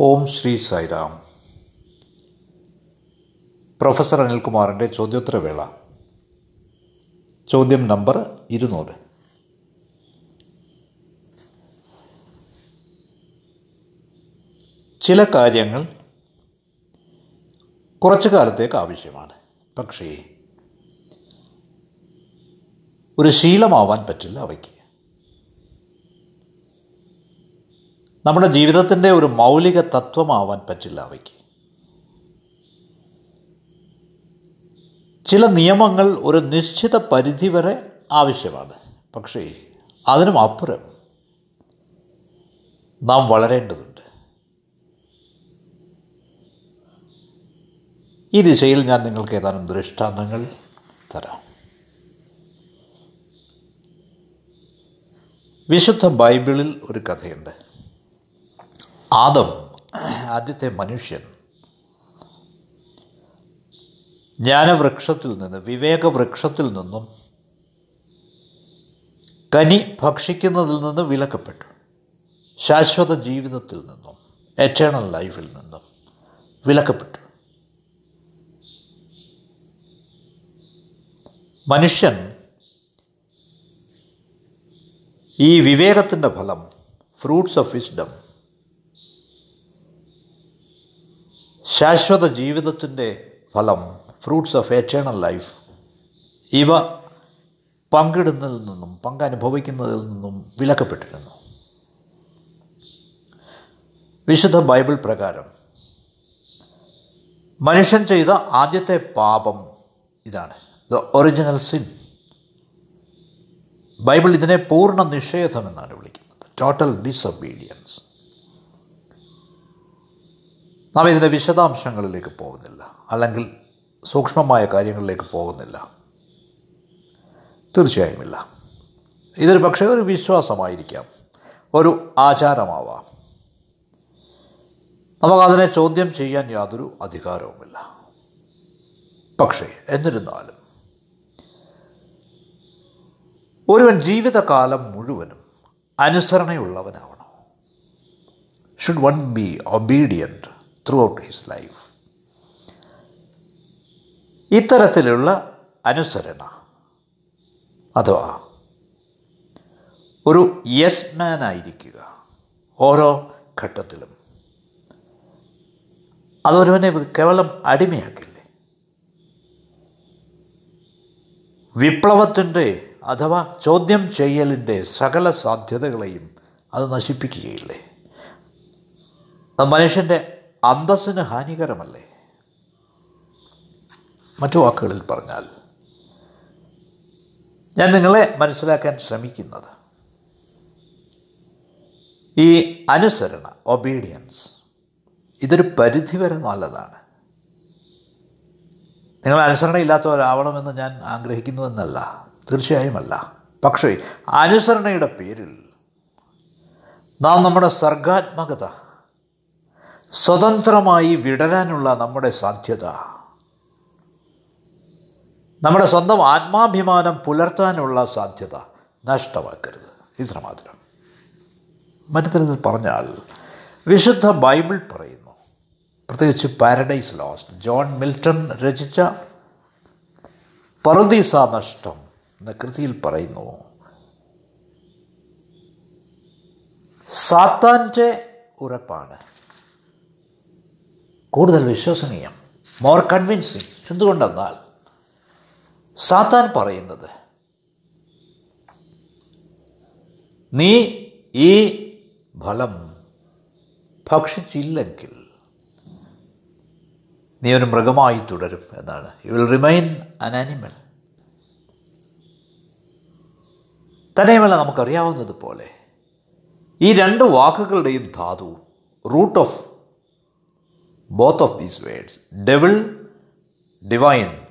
ഓം Shri Sairam professor അനിൽകുമാറിന്റെ ചോദ്യോത്തരവേള. ചോദ്യം നമ്പർ ഇരുന്നൂറ് ചില കാര്യങ്ങൾ കുറച്ചു കാലത്തേക്ക് ആവശ്യമാണ്. പക്ഷേ ഒരു ശീലമാവാൻ പറ്റില്ല അവയ്ക്ക്. നമ്മുടെ ജീവിതത്തിന്റെ ഒരു മൗലിക തത്വമാവാൻ പറ്റില്ല അവയ്ക്ക്. ചില നിയമങ്ങൾ ഒരു നിശ്ചിത പരിധി വരെ ആവശ്യമാണ്. പക്ഷേ അതിനും അപ്പുറം നാം വളരേണ്ടതുണ്ട്. ഈ ദിശയിൽ ഞാൻ നിങ്ങൾക്ക് ഏതാനും ദൃഷ്ടാന്തങ്ങൾ തരാം. വിശുദ്ധ ബൈബിളിൽ ഒരു കഥയുണ്ട്. ആദം ആദ്യത്തെ മനുഷ്യൻ. ജ്ഞാനവൃക്ഷത്തിൽ നിന്ന് വിവേകവൃക്ഷത്തിൽ നിന്നും കനി ഭക്ഷിക്കുന്നതിൽ നിന്ന് വിലക്കപ്പെട്ടു. ശാശ്വത ജീവിതത്തിൽ നിന്നും എറ്റേണൽ ലൈഫിൽ നിന്നും വിലക്കപ്പെട്ടു. മനുഷ്യൻ ഈ വിവേകത്തിന്റെ ഫലം ഫ്രൂട്ട്സ് ഓഫ് വിസ്ഡം ശാശ്വത ജീവിതത്തിന്റെ ഫലം ഫ്രൂട്ട്സ് ഓഫ് എറ്റേണൽ ലൈഫ് ഇവ പങ്കിടുന്നതിൽ നിന്നും പങ്കനുഭവിക്കുന്നതിൽ നിന്നും വിലക്കപ്പെട്ടിരുന്നു. വിശുദ്ധ ബൈബിൾ പ്രകാരം മനുഷ്യൻ ചെയ്ത ആദ്യത്തെ പാപം ഇതാണ്. ദ ഒറിജിനൽ സിൻ ബൈബിൾ ഇതിനെ പൂർണ നിഷേധം എന്നാണ് വിളിക്കുന്നത്. ടോട്ടൽ ഡിസൊബീഡിയൻസ് നാം ഇതിന്റെ വിശദാംശങ്ങളിലേക്ക് പോകുന്നില്ല. അല്ലെങ്കിൽ സൂക്ഷ്മമായ കാര്യങ്ങളിലേക്ക് പോകുന്നില്ല. തീർച്ചയായുമില്ല. ഇതൊരു പക്ഷേ ഒരു വിശ്വാസമായിരിക്കാം. ഒരു ആചാരമാവാം. നമുക്കതിനെ ചോദ്യം ചെയ്യാൻ യാതൊരു അധികാരവുമില്ല. പക്ഷേ എന്നിരുന്നാലും ഒരുവൻ ജീവിതകാലം മുഴുവനും അനുസരണയുള്ളവനാവണം. Should one be obedient throughout his life ഇത്തരത്തിലുള്ള അനുസരണ അഥവാ ഒരു യെസ് മാൻ ആയിരിക്കുക ഓരോ ഘട്ടത്തിലും. അതൊരുവനെ കേവലം അടിമയാക്കില്ലേ? വിപ്ലവത്തിന്റെ അഥവാ ചോദ്യം ചെയ്യലിന്റെ സകല സാധ്യതകളെയും അത് നശിപ്പിക്കുകയില്ലേ? മനുഷ്യന്റെ അന്തസ്സിന് ഹാനികരമല്ലേ? മറ്റു വാക്കുകളിൽ പറഞ്ഞാൽ ഞാൻ നിങ്ങളെ മനസ്സിലാക്കാൻ ശ്രമിക്കുന്നത് ഈ അനുസരണ ഒബീഡിയൻസ് ഇതൊരു പരിധിവരെ നല്ലതാണ്. നിങ്ങൾ അനുസരണയില്ലാത്തവരാവണമെന്ന് ഞാൻ ആഗ്രഹിക്കുന്നുവെന്നല്ല തീർച്ചയായുമല്ല പക്ഷേ അനുസരണയുടെ പേരിൽ നാം നമ്മുടെ സർഗാത്മകത സ്വതന്ത്രമായി വിടരാനുള്ള നമ്മുടെ സാധ്യത. നമ്മുടെ സ്വന്തം ആത്മാഭിമാനം പുലർത്താനുള്ള സാധ്യത നഷ്ടമാക്കരുത്. ഇത്രമാത്രം മറ്റു തരത്തിൽ പറഞ്ഞാൽ വിശുദ്ധ ബൈബിൾ പറയുന്നു. പ്രത്യേകിച്ച് പാരഡൈസ് ലോസ്റ്റ്. ജോൺ മിൽട്ടൺ രചിച്ച പറുദീസ നഷ്ടം എന്ന കൃതിയിൽ പറയുന്നു സാത്താന്റെ ഉറപ്പാണ്. കൂടുതൽ വിശ്വസനീയം മോർ കൺവിൻസിങ് എന്തുകൊണ്ടെന്നാൽ സാത്താൻ പറയുന്നത് നീ ഈ ഫലം ഭക്ഷിച്ചില്ലെങ്കിൽ നീ ഒരു മൃഗമായി തുടരും എന്നാണ്. You will remain an animal തന്നെയുമല്ല നമുക്കറിയാവുന്നതുപോലെ ഈ രണ്ട് വാക്കുകളുടെയും ധാതു root of both of these words devil divine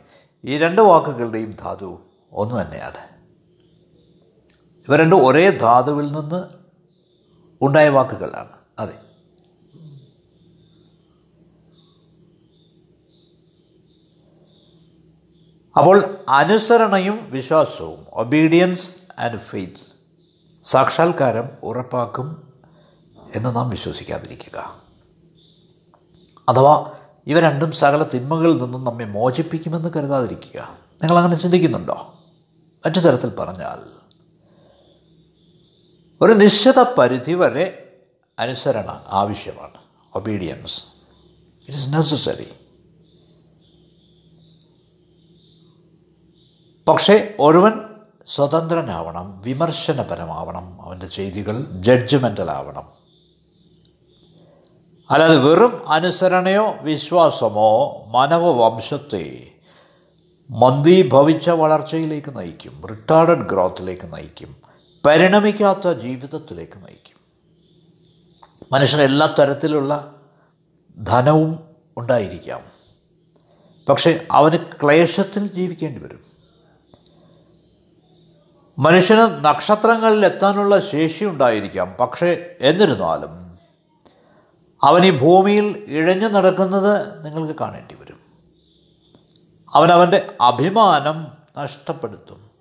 ഈ രണ്ട് വാക്കുകളുടെയും ധാതു ഒന്ന് തന്നെയാണ്. ഇവ രണ്ടും ഒരേ ധാതുവിൽ നിന്ന് ഉണ്ടായ വാക്കുകളാണ്. അതെ. അപ്പോൾ അനുസരണയും വിശ്വാസവും ഒബീഡിയൻസ് ആൻഡ് ഫെയ്ത്ത് സാക്ഷാത്കാരം ഉറപ്പാക്കും എന്ന് നാം വിശ്വസിക്കാതിരിക്കുക. അഥവാ ഇവ രണ്ടും സകല തിന്മകളിൽ നിന്നും നമ്മെ മോചിപ്പിക്കുമെന്ന് കരുതാതിരിക്കുക. നിങ്ങളങ്ങനെ ചിന്തിക്കുന്നുണ്ടോ? മറ്റു തരത്തിൽ പറഞ്ഞാൽ ഒരു നിശ്ചിത പരിധി വരെ അനുസരണ ആവശ്യമാണ്. ഒബീഡിയൻസ് ഇറ്റ് ഇസ് നെസസറി പക്ഷേ ഒരുവൻ സ്വതന്ത്രനാവണം വിമർശനപരമാവണം അവന്റെ ചെയ്തികൾ ജഡ്ജ്മെന്റൽ ആവണം. അല്ലാതെ വെറും അനുസരണയോ വിശ്വാസമോ മാനവവംശത്തെ മന്ദീഭവിച്ച വളർച്ചയിലേക്ക് നയിക്കും റിട്ടാർഡഡ് ഗ്രോത്തിലേക്ക് നയിക്കും പരിണമിക്കാത്ത ജീവിതത്തിലേക്ക് നയിക്കും. മനുഷ്യന് എല്ലാ തരത്തിലുള്ള ധനവും ഉണ്ടായിരിക്കാം. പക്ഷെ അവന് ക്ലേശത്തിൽ ജീവിക്കേണ്ടി വരും. മനുഷ്യന് നക്ഷത്രങ്ങളിൽ എത്താനുള്ള ശേഷി ഉണ്ടായിരിക്കാം. പക്ഷേ എന്നിരുന്നാലും അവൻ ഈ ഭൂമിയിൽ ഇഴഞ്ഞു നടക്കുന്നത് നിങ്ങൾക്ക് കാണേണ്ടി വരും. അവൻ അവന്റെ അഭിമാനം നഷ്ടപ്പെടുത്തും.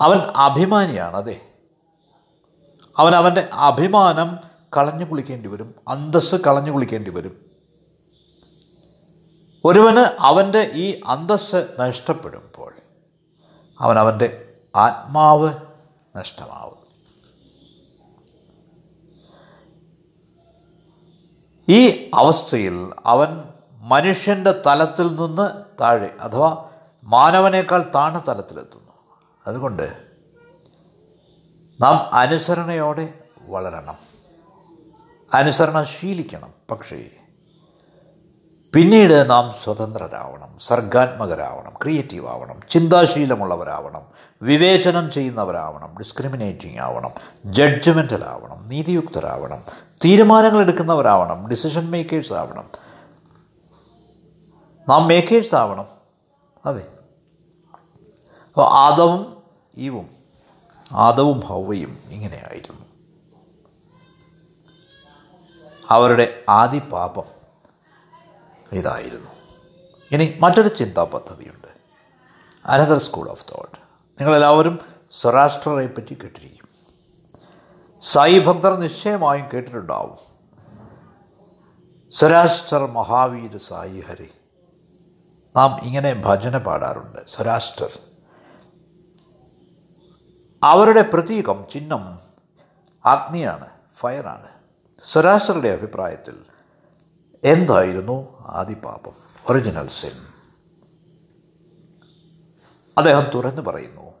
അവൻ അഭിമാനിയാണ് അതെ. അവൻ അവന്റെ അഭിമാനം കളഞ്ഞു കുളിക്കേണ്ടി വരും അന്തസ് കളഞ്ഞു കുളിക്കേണ്ടി വരും. ഒരുവന് അവന്റെ ഈ അന്തസ് നഷ്ടപ്പെടുമ്പോൾ അവൻ അവന്റെ ആത്മാവ് നഷ്ടമാവും ഈ അവസ്ഥയിൽ അവൻ മനുഷ്യന്റെ തലത്തിൽ നിന്ന് താഴെ അഥവാ മാനവനേക്കാൾ താണ തലത്തിലെത്തുന്നു. അതുകൊണ്ട് നാം അനുസരണയോടെ വളരണം. അനുസരണ ശീലിക്കണം. പക്ഷേ പിന്നീട് നാം സ്വതന്ത്രരാവണം സർഗാത്മകരാവണം ക്രിയേറ്റീവ് ആവണം ചിന്താശീലമുള്ളവരാവണം വിവേചനം ചെയ്യുന്നവരാവണം ഡിസ്ക്രിമിനേറ്റിംഗ് ആവണം ജഡ്ജ്മെന്റൽ ആവണം നീതിയുക്തരാവണം തീരുമാനങ്ങൾ എടുക്കുന്നവരാവണം ഡിസിഷൻ മേക്കേഴ്സ് ആവണം. നാം മേക്കേഴ്സ് ആവണം. അതെ. അപ്പോൾ ആദവും ഈവും ആദവും ഹൗവയും ഇങ്ങനെയായിരുന്നു. അവരുടെ ആദി പാപം ഇതായിരുന്നു. ഇനി മറ്റൊരു ചിന്താ പദ്ധതിയുണ്ട് അനദർ സ്കൂൾ ഓഫ് തോട്ട് നിങ്ങളെല്ലാവരും സ്വരാഷ്ട്രയെ പറ്റി കേട്ടിരിക്കും സായി ഭക്തർ നിശ്ചയമായും കേട്ടിട്ടുണ്ടാവും. സ്വരാഷ്ട്ര മഹാവീര് സായി ഹരി. നാം ഇങ്ങനെ ഭജന പാടാറുണ്ട് സ്വരാഷ്ട്രർ. അവരുടെ പ്രതീകം ചിഹ്നം അഗ്നിയാണ് ഫയറാണ്. സ്വരാഷ്ട്രരുടെ അഭിപ്രായത്തിൽ എന്തായിരുന്നു ആദിപാപം ഒറിജിനൽ സിൻ? അദ്ദേഹം തുറന്നു പറയുന്നു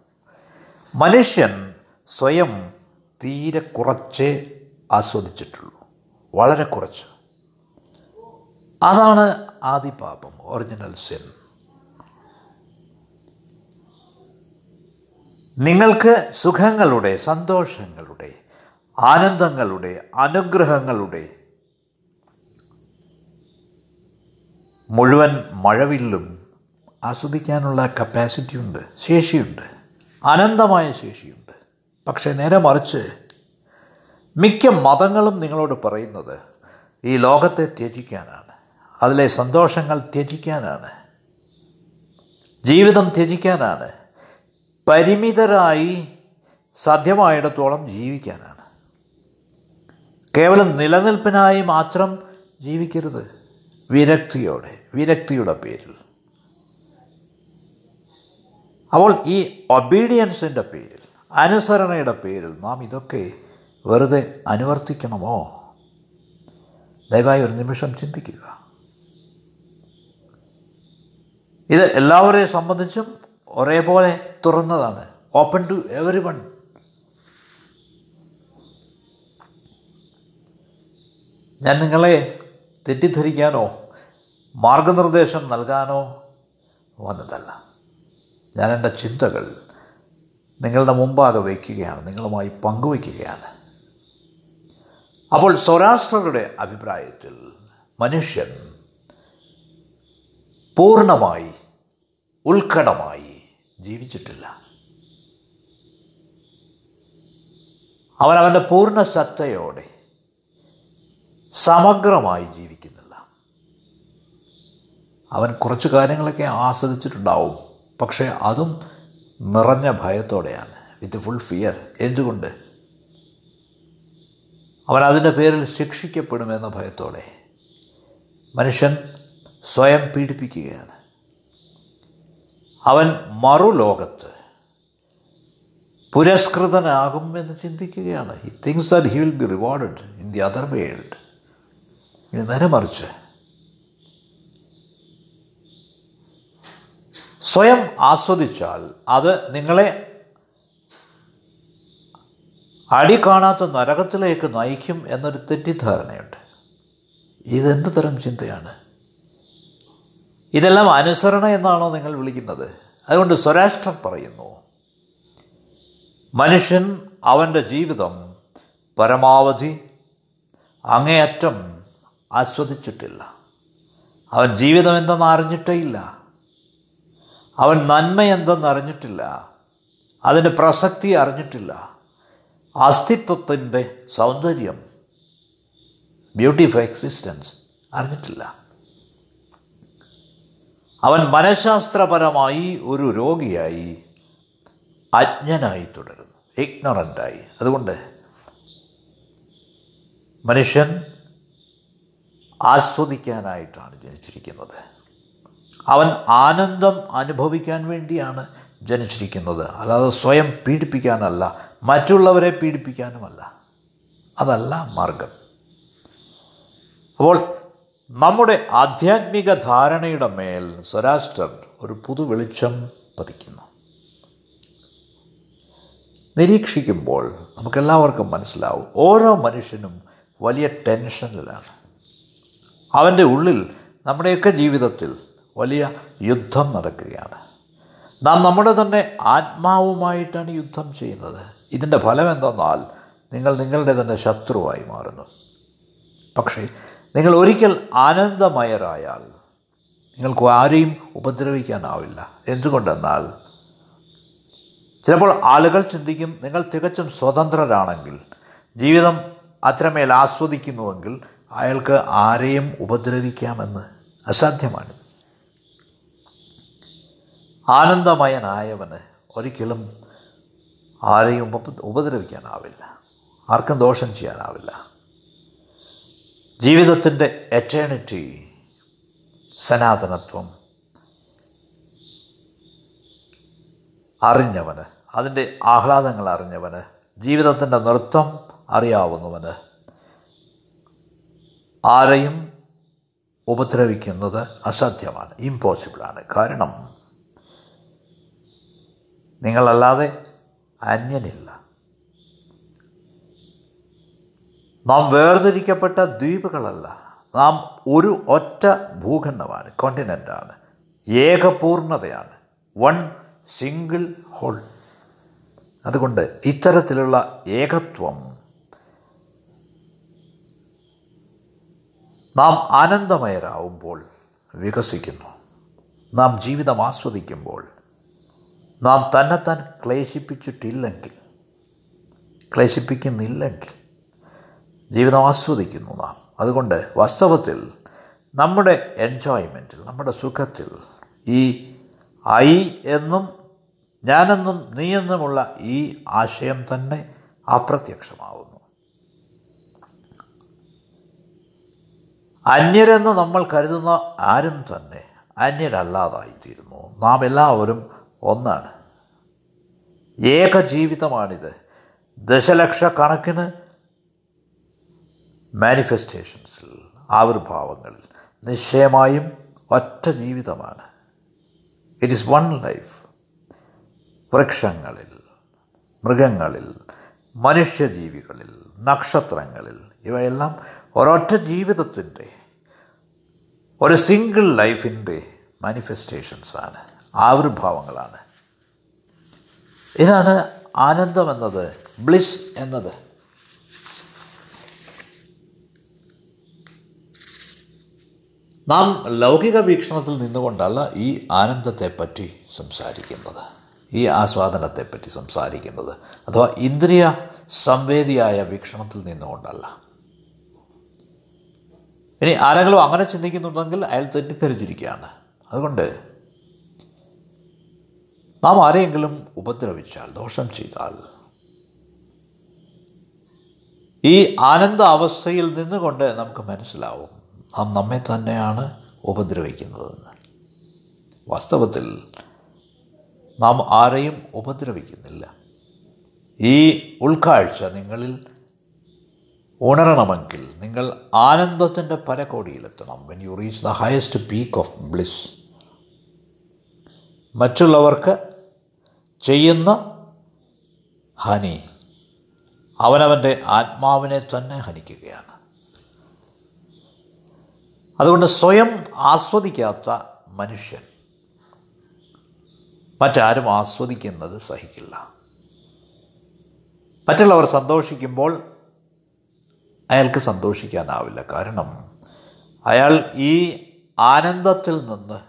മനുഷ്യൻ സ്വയം തീരെ കുറച്ചേ ആസ്വദിച്ചിട്ടുള്ളൂ. വളരെ കുറച്ച്. അതാണ് ആദിപാപം ഒറിജിനൽ സിൻ നിങ്ങൾക്ക് സുഖങ്ങളുടെ സന്തോഷങ്ങളുടെ ആനന്ദങ്ങളുടെ അനുഗ്രഹങ്ങളുടെ മുഴുവൻ മഴവില്ലും ആസ്വദിക്കാനുള്ള കപ്പാസിറ്റി ഉണ്ട് ശേഷിയുണ്ട്. അനന്തമായ ശേഷിയുണ്ട്. പക്ഷേ നേരെ മറിച്ച് മിക്ക മതങ്ങളും നിങ്ങളോട് പറയുന്നത് ഈ ലോകത്തെ ത്യജിക്കാനാണ്. അതിലെ സന്തോഷങ്ങൾ ത്യജിക്കാനാണ്. ജീവിതം ത്യജിക്കാനാണ്. പരിമിതരായി സാധ്യമായിടത്തോളം ജീവിക്കാനാണ്. കേവലം നിലനിൽപ്പിനായി മാത്രം ജീവിക്കരുത്. വിരക്തിയോടെ വിരക്തിയുടെ പേരിൽ. അപ്പോൾ ഈ ഒബീഡിയൻസിന്റെ പേരിൽ അനുസരണയുടെ പേരിൽ നാം ഇതൊക്കെ വെറുതെ അനുവർത്തിക്കണമോ? ദയവായി ഒരു നിമിഷം ചിന്തിക്കുക. ഇത് എല്ലാവരെയും സംബന്ധിച്ചും ഒരേപോലെ തുറന്നതാണ്. ഓപ്പൺ ടു എവറി വൺ ഞാൻ നിങ്ങളെ തെറ്റിദ്ധരിക്കാനോ മാർഗനിർദ്ദേശം നൽകാനോ വന്നതല്ല. ഞാൻ എന്റെ ചിന്തകൾ നിങ്ങളുടെ മുമ്പാകെ വയ്ക്കുകയാണ് നിങ്ങളുമായി പങ്കുവയ്ക്കുകയാണ്. അപ്പോൾ സൗരാഷ്ട്രരുടെ അഭിപ്രായത്തിൽ മനുഷ്യൻ പൂർണമായി ഉത്കടമായി ജീവിച്ചിട്ടില്ല. അവൻ അവന്റെ പൂർണ സത്തയോടെ സമഗ്രമായി ജീവിക്കുന്നില്ല. അവൻ കുറച്ച് കാര്യങ്ങളൊക്കെ ആസ്വദിച്ചിട്ടുണ്ടാവും പക്ഷേ അതും നിറഞ്ഞ ഭയത്തോടെയാണ്. വിത്ത് ഫുൾ ഫിയർ എന്തുകൊണ്ട്? അവൻ അതിന്റെ പേരിൽ ശിക്ഷിക്കപ്പെടുമെന്ന ഭയത്തോടെ. മനുഷ്യൻ സ്വയം പീഡിപ്പിക്കുകയാണ്. അവൻ മറുലോകത്ത് പുരസ്കൃതനാകും എന്ന് ചിന്തിക്കുകയാണ്. He thinks that he will be rewarded in the other world ഇനി നേരെ മറിച്ച് സ്വയം ആസ്വദിച്ചാൽ അത് നിങ്ങളെ അടി കാണാത്ത നരകത്തിലേക്ക് നയിക്കും എന്നൊരു തെറ്റിദ്ധാരണയുണ്ട്. ഇതെന്ത് തരം ചിന്തയാണ്? ഇതെല്ലാം അനുസരണ എന്നാണോ നിങ്ങൾ വിളിക്കുന്നത്? അതുകൊണ്ട് സ്വരാഷ്ട്രം പറയുന്നു. മനുഷ്യൻ അവന്റെ ജീവിതം പരമാവധി അങ്ങേയറ്റം ആസ്വദിച്ചിട്ടില്ല. അവൻ ജീവിതം എന്തെന്ന് അറിഞ്ഞിട്ടേ ഇല്ല. അവൻ നന്മ എന്തെന്നറിഞ്ഞിട്ടില്ല അതിന്റെ പ്രസക്തി അറിഞ്ഞിട്ടില്ല. അസ്തിത്വത്തിന്റെ സൗന്ദര്യം ബ്യൂട്ടി ഓഫ് എക്സിസ്റ്റൻസ് അറിഞ്ഞിട്ടില്ല. അവൻ മനഃശാസ്ത്രപരമായി ഒരു രോഗിയായി അജ്ഞനായി തുടരുന്നു ഇഗ്നറന്റായി അതുകൊണ്ട് മനുഷ്യൻ ആസ്വദിക്കാനായിട്ടാണ് ജനിച്ചിരിക്കുന്നത്. അവൻ ആനന്ദം അനുഭവിക്കാൻ വേണ്ടിയാണ് ജനിച്ചിരിക്കുന്നത്. അല്ലാതെ സ്വയം പീഡിപ്പിക്കാനല്ല മറ്റുള്ളവരെ പീഡിപ്പിക്കാനുമല്ല. അതല്ല മാർഗം. അപ്പോൾ നമ്മുടെ ആധ്യാത്മിക ധാരണയുടെ മേൽ സ്വരാഷ്ട്രർ ഒരു പുതു വെളിച്ചം പതിക്കുന്നു. നിരീക്ഷിക്കുമ്പോൾ നമുക്കെല്ലാവർക്കും മനസ്സിലാവും ഓരോ മനുഷ്യനും വലിയ ടെൻഷനിലാണ്. അവന്റെ ഉള്ളിൽ നമ്മുടെയൊക്കെ ജീവിതത്തിൽ വലിയ യുദ്ധം നടക്കുകയാണ്. നാം നമ്മുടെ തന്നെ ആത്മാവുമായിട്ടാണ് യുദ്ധം ചെയ്യുന്നത്. ഇതിന്റെ ഫലം എന്തെന്നാൽ നിങ്ങൾ നിങ്ങളുടെ തന്നെ ശത്രുവായി മാറുന്നു. പക്ഷേ നിങ്ങൾ ഒരിക്കൽ ആനന്ദമയരായാൽ നിങ്ങൾക്ക് ആരെയും ഉപദ്രവിക്കാനാവില്ല. എന്തുകൊണ്ടെന്നാൽ ചിലപ്പോൾ ആളുകൾ ചിന്തിക്കും നിങ്ങൾ തികച്ചും സ്വതന്ത്രരാണെങ്കിൽ ജീവിതം അത്രമേൽ ആസ്വദിക്കുന്നുവെങ്കിൽ അയാൾക്ക് ആരെയും ഉപദ്രവിക്കാമെന്ന്. അസാധ്യമാണ്. ആനന്ദമയനായവന് ഒരിക്കലും ആരെയും ഉപ ഉപദ്രവിക്കാനാവില്ല. ആർക്കും ദോഷം ചെയ്യാനാവില്ല. ജീവിതത്തിന്റെ എറ്റേണിറ്റി സനാതനത്വം അറിഞ്ഞവന് അതിന്റെ ആഹ്ലാദങ്ങൾ അറിഞ്ഞവന് ജീവിതത്തിന്റെ നൃത്തം അറിയാവുന്നവന് ആരെയും ഉപദ്രവിക്കുന്നത് അസാധ്യമാണ്. ഇമ്പോസിബിളാണ് കാരണം നിങ്ങളല്ലാതെ അന്യനില്ല. നാം വേർതിരിക്കപ്പെട്ട ദ്വീപുകളല്ല. നാം ഒരു ഒറ്റ ഭൂഖണ്ഡമാണ് കോണ്ടിനെന്റാണ് ഏകപൂർണതയാണ്. വൺ സിംഗിൾ ഹോൾ അതുകൊണ്ട് ഇത്തരത്തിലുള്ള ഏകത്വം നാം ആനന്ദമയരാകുമ്പോൾ വികസിക്കുന്നു. നാം ജീവിതം ആസ്വദിക്കുമ്പോൾ നാം തന്നെത്താൻ ക്ലേശിപ്പിച്ചിട്ടില്ലെങ്കിൽ ക്ലേശിപ്പിക്കുന്നില്ലെങ്കിൽ ജീവിതം ആസ്വദിക്കുന്നു നാം. അതുകൊണ്ട് വാസ്തവത്തിൽ നമ്മുടെ എൻജോയ്മെന്റിൽ നമ്മുടെ സുഖത്തിൽ ഈ ഐ എന്നും ഞാനെന്നും നീയെന്നുമുള്ള ഈ ആശയം തന്നെ അപ്രത്യക്ഷമാവുന്നു. അന്യരെന്ന് നമ്മൾ കരുതുന്ന ആരും തന്നെ അന്യരല്ലാതായിത്തീരുന്നു. നാം എല്ലാവരും ഒന്നാണ്. ഏക ജീവിതമാണിത് ദശലക്ഷക്കണക്കിന് മാനിഫെസ്റ്റേഷൻസിൽ ആവിർഭാവങ്ങളിൽ നിശ്ചയമായും ഒറ്റ ജീവിതമാണ്. ഇറ്റ് ഈസ് വൺ ലൈഫ് വൃക്ഷങ്ങളിൽ മൃഗങ്ങളിൽ മനുഷ്യജീവികളിൽ നക്ഷത്രങ്ങളിൽ ഇവയെല്ലാം ഒരൊറ്റ ജീവിതത്തിന്റെ ഒരു സിംഗിൾ ലൈഫിന്റെ മാനിഫെസ്റ്റേഷൻസാണ് ആവിർഭാവങ്ങളാണ്. ഇതാണ് ആനന്ദം എന്നത് ബ്ലിസ് എന്നത്. നാം ലൗകിക വീക്ഷണത്തിൽ നിന്നുകൊണ്ടല്ല ഈ ആനന്ദത്തെപ്പറ്റി സംസാരിക്കുന്നത് ഈ ആസ്വാദനത്തെപ്പറ്റി സംസാരിക്കുന്നത്. അഥവാ ഇന്ദ്രിയ സംവേദിയായ വീക്ഷണത്തിൽ നിന്നുകൊണ്ടല്ല. ഇനി ആരെങ്കിലും അങ്ങനെ ചിന്തിക്കുന്നുണ്ടെങ്കിൽ അയാൾ തെറ്റിദ്ധരിച്ചിരിക്കുകയാണ്. അതുകൊണ്ട് നാം ആരെയെങ്കിലും ഉപദ്രവിച്ചാൽ ദോഷം ചെയ്താൽ ഈ ആനന്ദ അവസ്ഥയിൽ നിന്നുകൊണ്ട് നമുക്ക് മനസ്സിലാവും നാം നമ്മെ തന്നെയാണ് ഉപദ്രവിക്കുന്നതെന്ന് വാസ്തവത്തിൽ നാം ആരെയും ഉപദ്രവിക്കുന്നില്ല. ഈ ഉൾക്കാഴ്ച നിങ്ങളിൽ ഉണരണമെങ്കിൽ നിങ്ങൾ ആനന്ദത്തിന്റെ പരകോടിയിലെത്തണം. When you reach the highest peak of bliss മറ്റുള്ളവർക്ക് ചെയ്യുന്ന ഹനി. അവനവന്റെ ആത്മാവിനെ തന്നെ ഹനിക്കുകയാണ്. അതുകൊണ്ട് സ്വയം ആസ്വദിക്കാത്ത മനുഷ്യൻ മറ്റാരും ആസ്വദിക്കുന്നത് സഹിക്കില്ല. മറ്റുള്ളവർ സന്തോഷിക്കുമ്പോൾ അയാൾക്ക് സന്തോഷിക്കാനാവില്ല. കാരണം അയാൾ ഈ ആനന്ദത്തിൽ നിന്ന്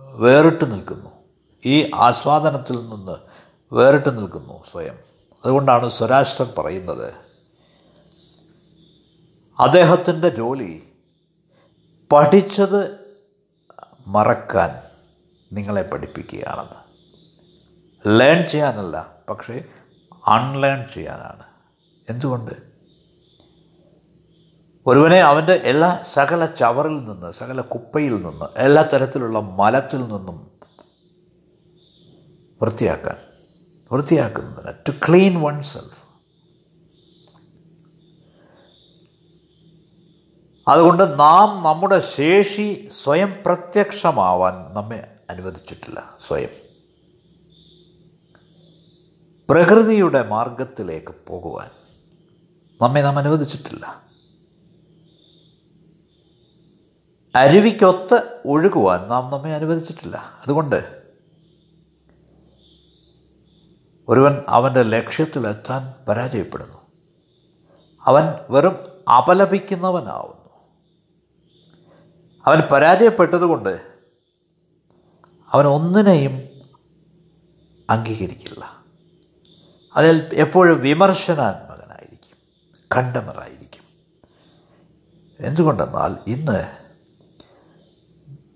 വേറിട്ട് നിൽക്കുന്നു. ഈ ആസ്വാദനത്തിൽ നിന്ന് വേറിട്ട് നിൽക്കുന്നു സ്വയം. അതുകൊണ്ടാണ് സ്വരാഷ്ട്രൻ പറയുന്നത് അദ്ദേഹത്തിന്റെ ജോലി പഠിച്ചത് മറക്കാൻ നിങ്ങളെ പഠിപ്പിക്കുകയാണെന്ന്. ലേൺ ചെയ്യാനല്ല പക്ഷേ അൺലേൺ ചെയ്യാനാണ്. എന്തുകൊണ്ട്? ഒരുവനെ അവന്റെ എല്ലാ സകല ചവറിൽ നിന്ന് സകല കുപ്പയിൽ നിന്ന് എല്ലാ തരത്തിലുള്ള മലത്തിൽ നിന്നും വൃത്തിയാക്കാൻ വൃത്തിയാക്കുന്നതിന് ടു ക്ലീൻ വൺ സെൽഫ് അതുകൊണ്ട് നാം നമ്മുടെ ശേഷി സ്വയം പ്രത്യക്ഷമാവാൻ നമ്മെ അനുവദിച്ചിട്ടില്ല സ്വയം. പ്രകൃതിയുടെ മാർഗത്തിലേക്ക് പോകുവാൻ നമ്മെ നാം അനുവദിച്ചിട്ടില്ല. അരുവിക്കൊത്ത് ഒഴുകുവാൻ നാം നമ്മെ അനുവദിച്ചിട്ടില്ല. അതുകൊണ്ട് ഒരുവൻ അവന്റെ ലക്ഷ്യത്തിലെത്താൻ പരാജയപ്പെടുന്നു. അവൻ വെറും അപലപിക്കുന്നവനാവുന്നു. അവൻ പരാജയപ്പെട്ടതുകൊണ്ട് അവൻ ഒന്നിനെയും അംഗീകരിക്കില്ല. അതിൽ എപ്പോഴും വിമർശനാത്മകനായിരിക്കും കണ്ടമറായിരിക്കും. എന്തുകൊണ്ടെന്നാൽ ഇന്ന്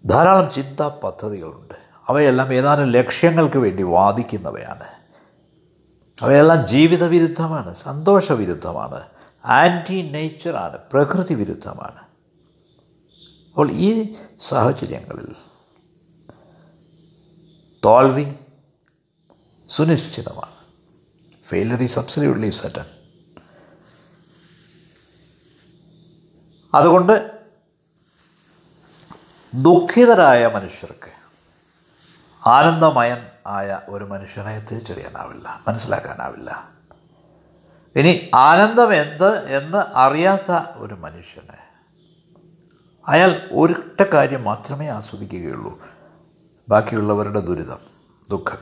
ധാരാളം ചിന്താ പദ്ധതികളുണ്ട്. അവയെല്ലാം ഏതാനും ലക്ഷ്യങ്ങൾക്ക് വേണ്ടി വാദിക്കുന്നവയാണ്. അവയെല്ലാം ജീവിത വിരുദ്ധമാണ് സന്തോഷ വിരുദ്ധമാണ് ആന്റി നേച്ചറാണ് പ്രകൃതി വിരുദ്ധമാണ് അപ്പോൾ ഈ സാഹചര്യങ്ങളിൽ തോൽവി സുനിശ്ചിതമാണ്. ഫെയിലർ ഈസ് അബ്സല്യൂട്ട്ലി സെറ്റൻ അതുകൊണ്ട് ദുഃഖിതരായ മനുഷ്യർക്ക് ആനന്ദമയൻ ആയ ഒരു മനുഷ്യനെ തിരിച്ചറിയാനാവില്ല മനസ്സിലാക്കാനാവില്ല. ഇനി ആനന്ദം എന്ത് എന്ന് അറിയാത്ത ഒരു മനുഷ്യനെ അയാൾ ഒരൊറ്റ കാര്യം മാത്രമേ ആസ്വദിക്കുകയുള്ളൂ ബാക്കിയുള്ളവരുടെ ദുരിതം ദുഃഖം.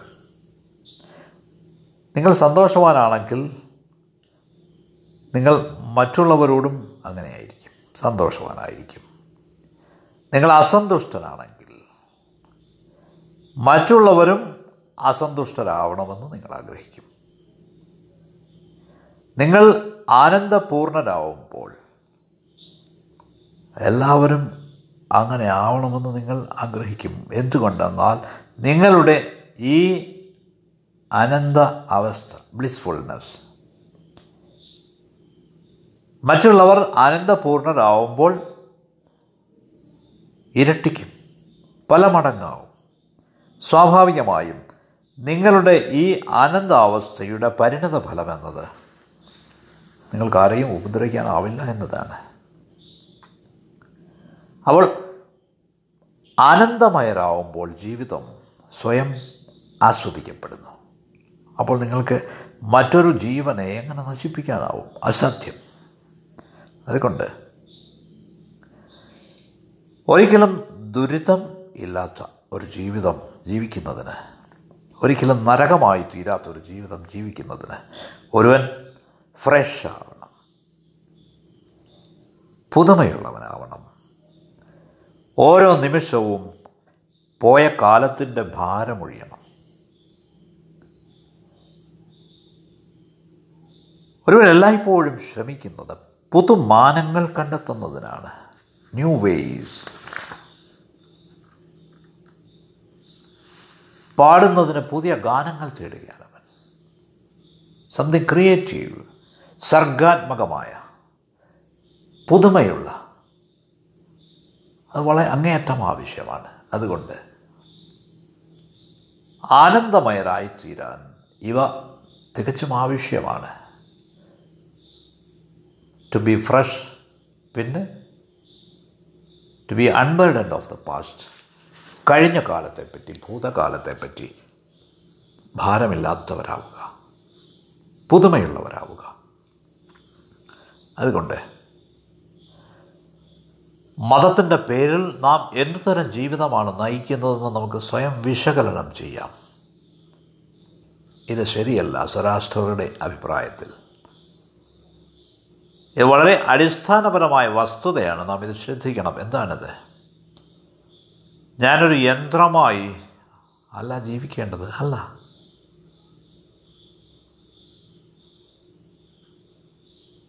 നിങ്ങൾ സന്തോഷവാനാണെങ്കിൽ നിങ്ങൾ മറ്റുള്ളവരോടും അങ്ങനെയായിരിക്കും സന്തോഷവാനായിരിക്കും. നിങ്ങൾ അസന്തുഷ്ടനാണെങ്കിൽ മറ്റുള്ളവരും അസന്തുഷ്ടരാവണമെന്ന് നിങ്ങൾ ആഗ്രഹിക്കും. നിങ്ങൾ ആനന്ദപൂർണരാവുമ്പോൾ എല്ലാവരും അങ്ങനെ ആവണമെന്ന് നിങ്ങൾ ആഗ്രഹിക്കും. എന്തുകൊണ്ടെന്നാൽ നിങ്ങളുടെ ഈ അനന്ത അവസ്ഥ ബ്ലിസ്ഫുൾനെസ് മറ്റുള്ളവർ ആനന്ദപൂർണരാവുമ്പോൾ ഇരട്ടിക്കും പല മടങ്ങാവും സ്വാഭാവികമായും നിങ്ങളുടെ ഈ ആനന്ദാവസ്ഥയുടെ പരിണത ഫലമെന്നത് നിങ്ങൾക്ക് ആരെയും ഉപദ്രവിക്കാനാവില്ല എന്നതാണ്. അവൾ ആനന്ദമയരാവുമ്പോൾ ജീവിതം സ്വയം ആസ്വദിക്കപ്പെടുന്നു. അപ്പോൾ നിങ്ങൾക്ക് മറ്റൊരു ജീവനെ എങ്ങനെ നശിപ്പിക്കാനാവും? അസാധ്യം അതുകൊണ്ട് ഒരിക്കലും ദുരിതം ഇല്ലാത്ത ഒരു ജീവിതം ജീവിക്കുന്നതിന്. ഒരിക്കലും നരകമായി തീരാത്തൊരു ജീവിതം ജീവിക്കുന്നതിന് ഒരുവൻ ഫ്രഷ് ആവണം പുതുമയുള്ളവനാവണം. ഓരോ നിമിഷവും പോയ കാലത്തിന്റെ ഭാരമൊഴിയണം. ഒരുവൻ എല്ലായ്പ്പോഴും ശ്രമിക്കുന്നത് പുതുമാനങ്ങൾ കണ്ടെത്തുന്നതിനാണ്. ന്യൂ വേയ്സ് പാടുന്നതിന് പുതിയ ഗാനങ്ങൾ തേടുകയാണ് അവൻ. സംതിങ് ക്രിയേറ്റീവ് സർഗാത്മകമായ പുതുമയുള്ള. അത് വളരെ അങ്ങേയറ്റം ആവശ്യമാണ്. അതുകൊണ്ട് ആനന്ദമയരായിത്തീരാൻ ഇവ തികച്ചും ആവശ്യമാണ്. ടു ബി ഫ്രഷ് പിന്നെ to be unburdened of the past കഴിഞ്ഞ കാലത്തെപ്പറ്റി ഭൂതകാലത്തെപ്പറ്റി ഭാരമില്ലാത്തവരാവുക പുതുമയുള്ളവരാവുക. അതുകൊണ്ട് മതത്തിന്റെ പേരിൽ നാം എന്തുതരം ജീവിതമാണ് നയിക്കുന്നതെന്ന് നമുക്ക് സ്വയം വിശകലനം ചെയ്യാം. ഇത് ശരിയല്ല സ്വരാഷ്ട്രരുടെ അഭിപ്രായത്തിൽ. ഇത് വളരെ അടിസ്ഥാനപരമായ വസ്തുതയാണ്. നാം ഇത് ശ്രദ്ധിക്കണം. എന്താണിത്? ഞാനൊരു യന്ത്രമായി അല്ല ജീവിക്കേണ്ടത് അല്ല.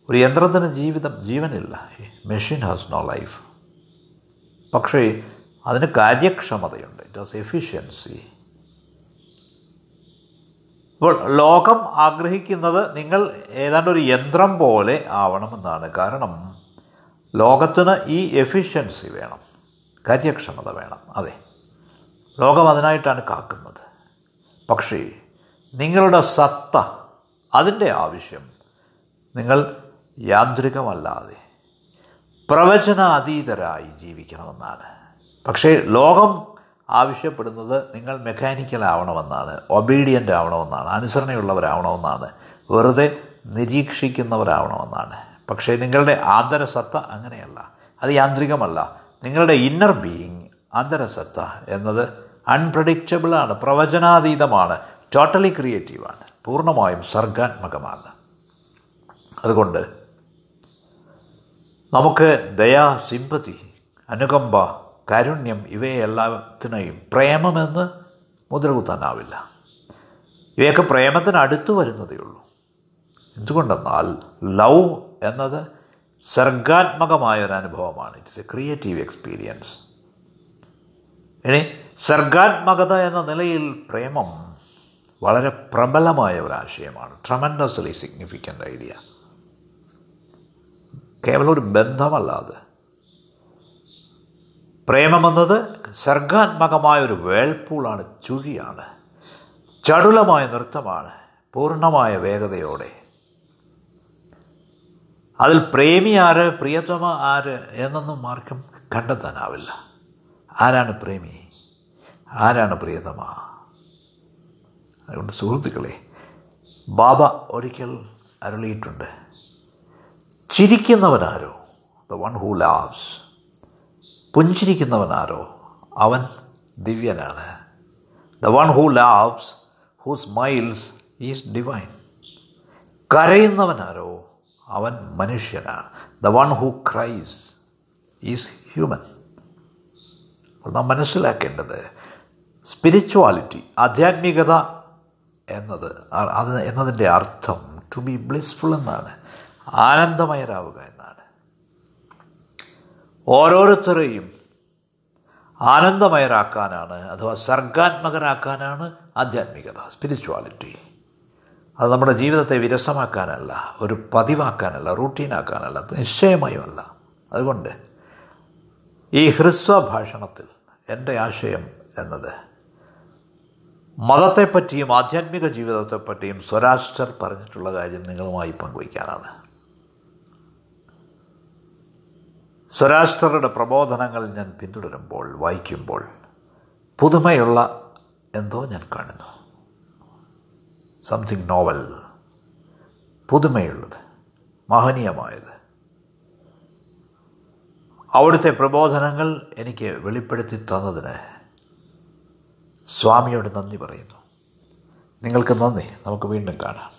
ഒരു യന്ത്രത്തിന് ജീവിതം ജീവനില്ല. മെഷീൻ ഹാസ് നോ ലൈഫ് പക്ഷേ അതിന് കാര്യക്ഷമതയുണ്ട്. ഇറ്റ് ഹാസ് എഫിഷ്യൻസി ലോകം ആഗ്രഹിക്കുന്നത് നിങ്ങൾ ഏതാണ്ട് ഒരു യന്ത്രം പോലെ ആവണമെന്നാണ്. കാരണം ലോകത്തിന് ഈ എഫിഷ്യൻസി വേണം. കാര്യക്ഷമത വേണം അതെ. ലോകം അതിനായിട്ടാണ് കാക്കുന്നത്. പക്ഷേ നിങ്ങളുടെ സത്ത അതിന്റെ ആവശ്യം നിങ്ങൾ യാന്ത്രികമല്ലാതെ പ്രവചനാതീതരായി ജീവിക്കണമെന്നാണ്. പക്ഷേ ലോകം ആവശ്യപ്പെടുന്നത് നിങ്ങൾ മെക്കാനിക്കൽ ആവണമെന്നാണ് ഒബീഡിയന്റ് ആവണമെന്നാണ് അനുസരണയുള്ളവരാവണമെന്നാണ് വെറുതെ നിരീക്ഷിക്കുന്നവരാവണമെന്നാണ്. പക്ഷേ നിങ്ങളുടെ ആന്തരസത്ത അങ്ങനെയല്ല അത് യാന്ത്രികമല്ല. നിങ്ങളുടെ ഇന്നർ ബീയിങ് അന്തരസത്ത എന്നത് അൺപ്രഡിക്റ്റബിളാണ് പ്രവചനാതീതമാണ് ടോട്ടലി ക്രിയേറ്റീവാണ് പൂർണമായും സർഗാത്മകമാണ്. അതുകൊണ്ട് നമുക്ക് ദയാ സിമ്പതി അനുകമ്പ കാരുണ്യം ഇവയെല്ലാത്തിനെയും പ്രേമമെന്ന് മുദ്രകുത്താനാവില്ല. ഇവയൊക്കെ പ്രേമത്തിന് അടുത്ത് വരുന്നതേ ഉള്ളൂ. എന്തുകൊണ്ടെന്നാൽ ലവ് എന്നത് സർഗാത്മകമായ ഒരു അനുഭവമാണ് ഇറ്റ്സ് എ ക്രിയേറ്റീവ് എക്സ്പീരിയൻസ് ഇനി സർഗാത്മകത എന്ന നിലയിൽ പ്രേമം വളരെ പ്രബലമായ ഒരു ആശയമാണ് ട്രമൻഡസ്ലി സിഗ്നിഫിക്കന്റ് ഐഡിയ കേവലം ഒരു ബന്ധമല്ലാതെ. പ്രേമമെന്നത് സർഗാത്മകമായ ഒരു വേൾപൂളാണ് ചുഴിയാണ്. ചടുലമായ നൃത്തമാണ് പൂർണമായ വേഗതയോടെ. അതിൽ പ്രേമി ആര് പ്രിയതമ ആര് എന്നൊന്നും ആർക്കും കണ്ടെത്താനാവില്ല. ആരാണ് പ്രേമി? ആരാണ് പ്രിയതമ? അതുകൊണ്ട് സുഹൃത്തുക്കളെ ബാബ ഒരിക്കൽ അരുളിയിട്ടുണ്ട്. ചിരിക്കുന്നവനാരോ? ദ വൺ ഹൂ ലാവ്സ് പുഞ്ചിരിക്കുന്നവനാരോ? അവൻ ദിവ്യനാണ്. The one who laughs who smiles is divine കരയുന്നവനാരോ? അവൻ മനുഷ്യനാണ്. The one who cries is human നാം മനസ്സിലാക്കേണ്ടത് സ്പിരിച്വാലിറ്റി ആധ്യാത്മികത എന്നത് അത് എന്നതിന്റെ അർത്ഥം ടു ബി ബ്ലിസ്ഫുൾ എന്നാണ്. ആനന്ദമയരാവുക എന്നാണ്. ഓരോരുത്തരെയും ആനന്ദമയരാക്കാനാണ് അഥവാ സർഗാത്മകരാക്കാനാണ് ആധ്യാത്മികത സ്പിരിച്വാലിറ്റി അത് നമ്മുടെ ജീവിതത്തെ വിരസമാക്കാനല്ല ഒരു പതിവാക്കാനല്ല റൂട്ടീനാക്കാനല്ല നിശ്ചയമായുമല്ല. അതുകൊണ്ട് ഈ ഹ്രസ്വ ഭാഷണത്തിൽ എന്റെ ആശയം എന്നത് മതത്തെപ്പറ്റിയും ആധ്യാത്മിക ജീവിതത്തെപ്പറ്റിയും സ്വരാഷ്ട്രർ പറഞ്ഞിട്ടുള്ള കാര്യം നിങ്ങളുമായി പങ്കുവയ്ക്കാനാണ്. സ്വരാഷ്ട്രരുടെ പ്രബോധനങ്ങൾ ഞാൻ പിന്തുടരുമ്പോൾ വായിക്കുമ്പോൾ പുതുമയുള്ള എന്തോ ഞാൻ കാണുന്നു. സംതിങ് നോവൽ പുതുമയുള്ളത് മഹനീയമായത്. അവിടുത്തെ പ്രബോധനങ്ങൾ എനിക്ക് വെളിപ്പെടുത്തി തന്നതിന് സ്വാമിയോട് നന്ദി പറയുന്നു. നിങ്ങൾക്ക് നന്ദി. നമുക്ക് വീണ്ടും കാണാം.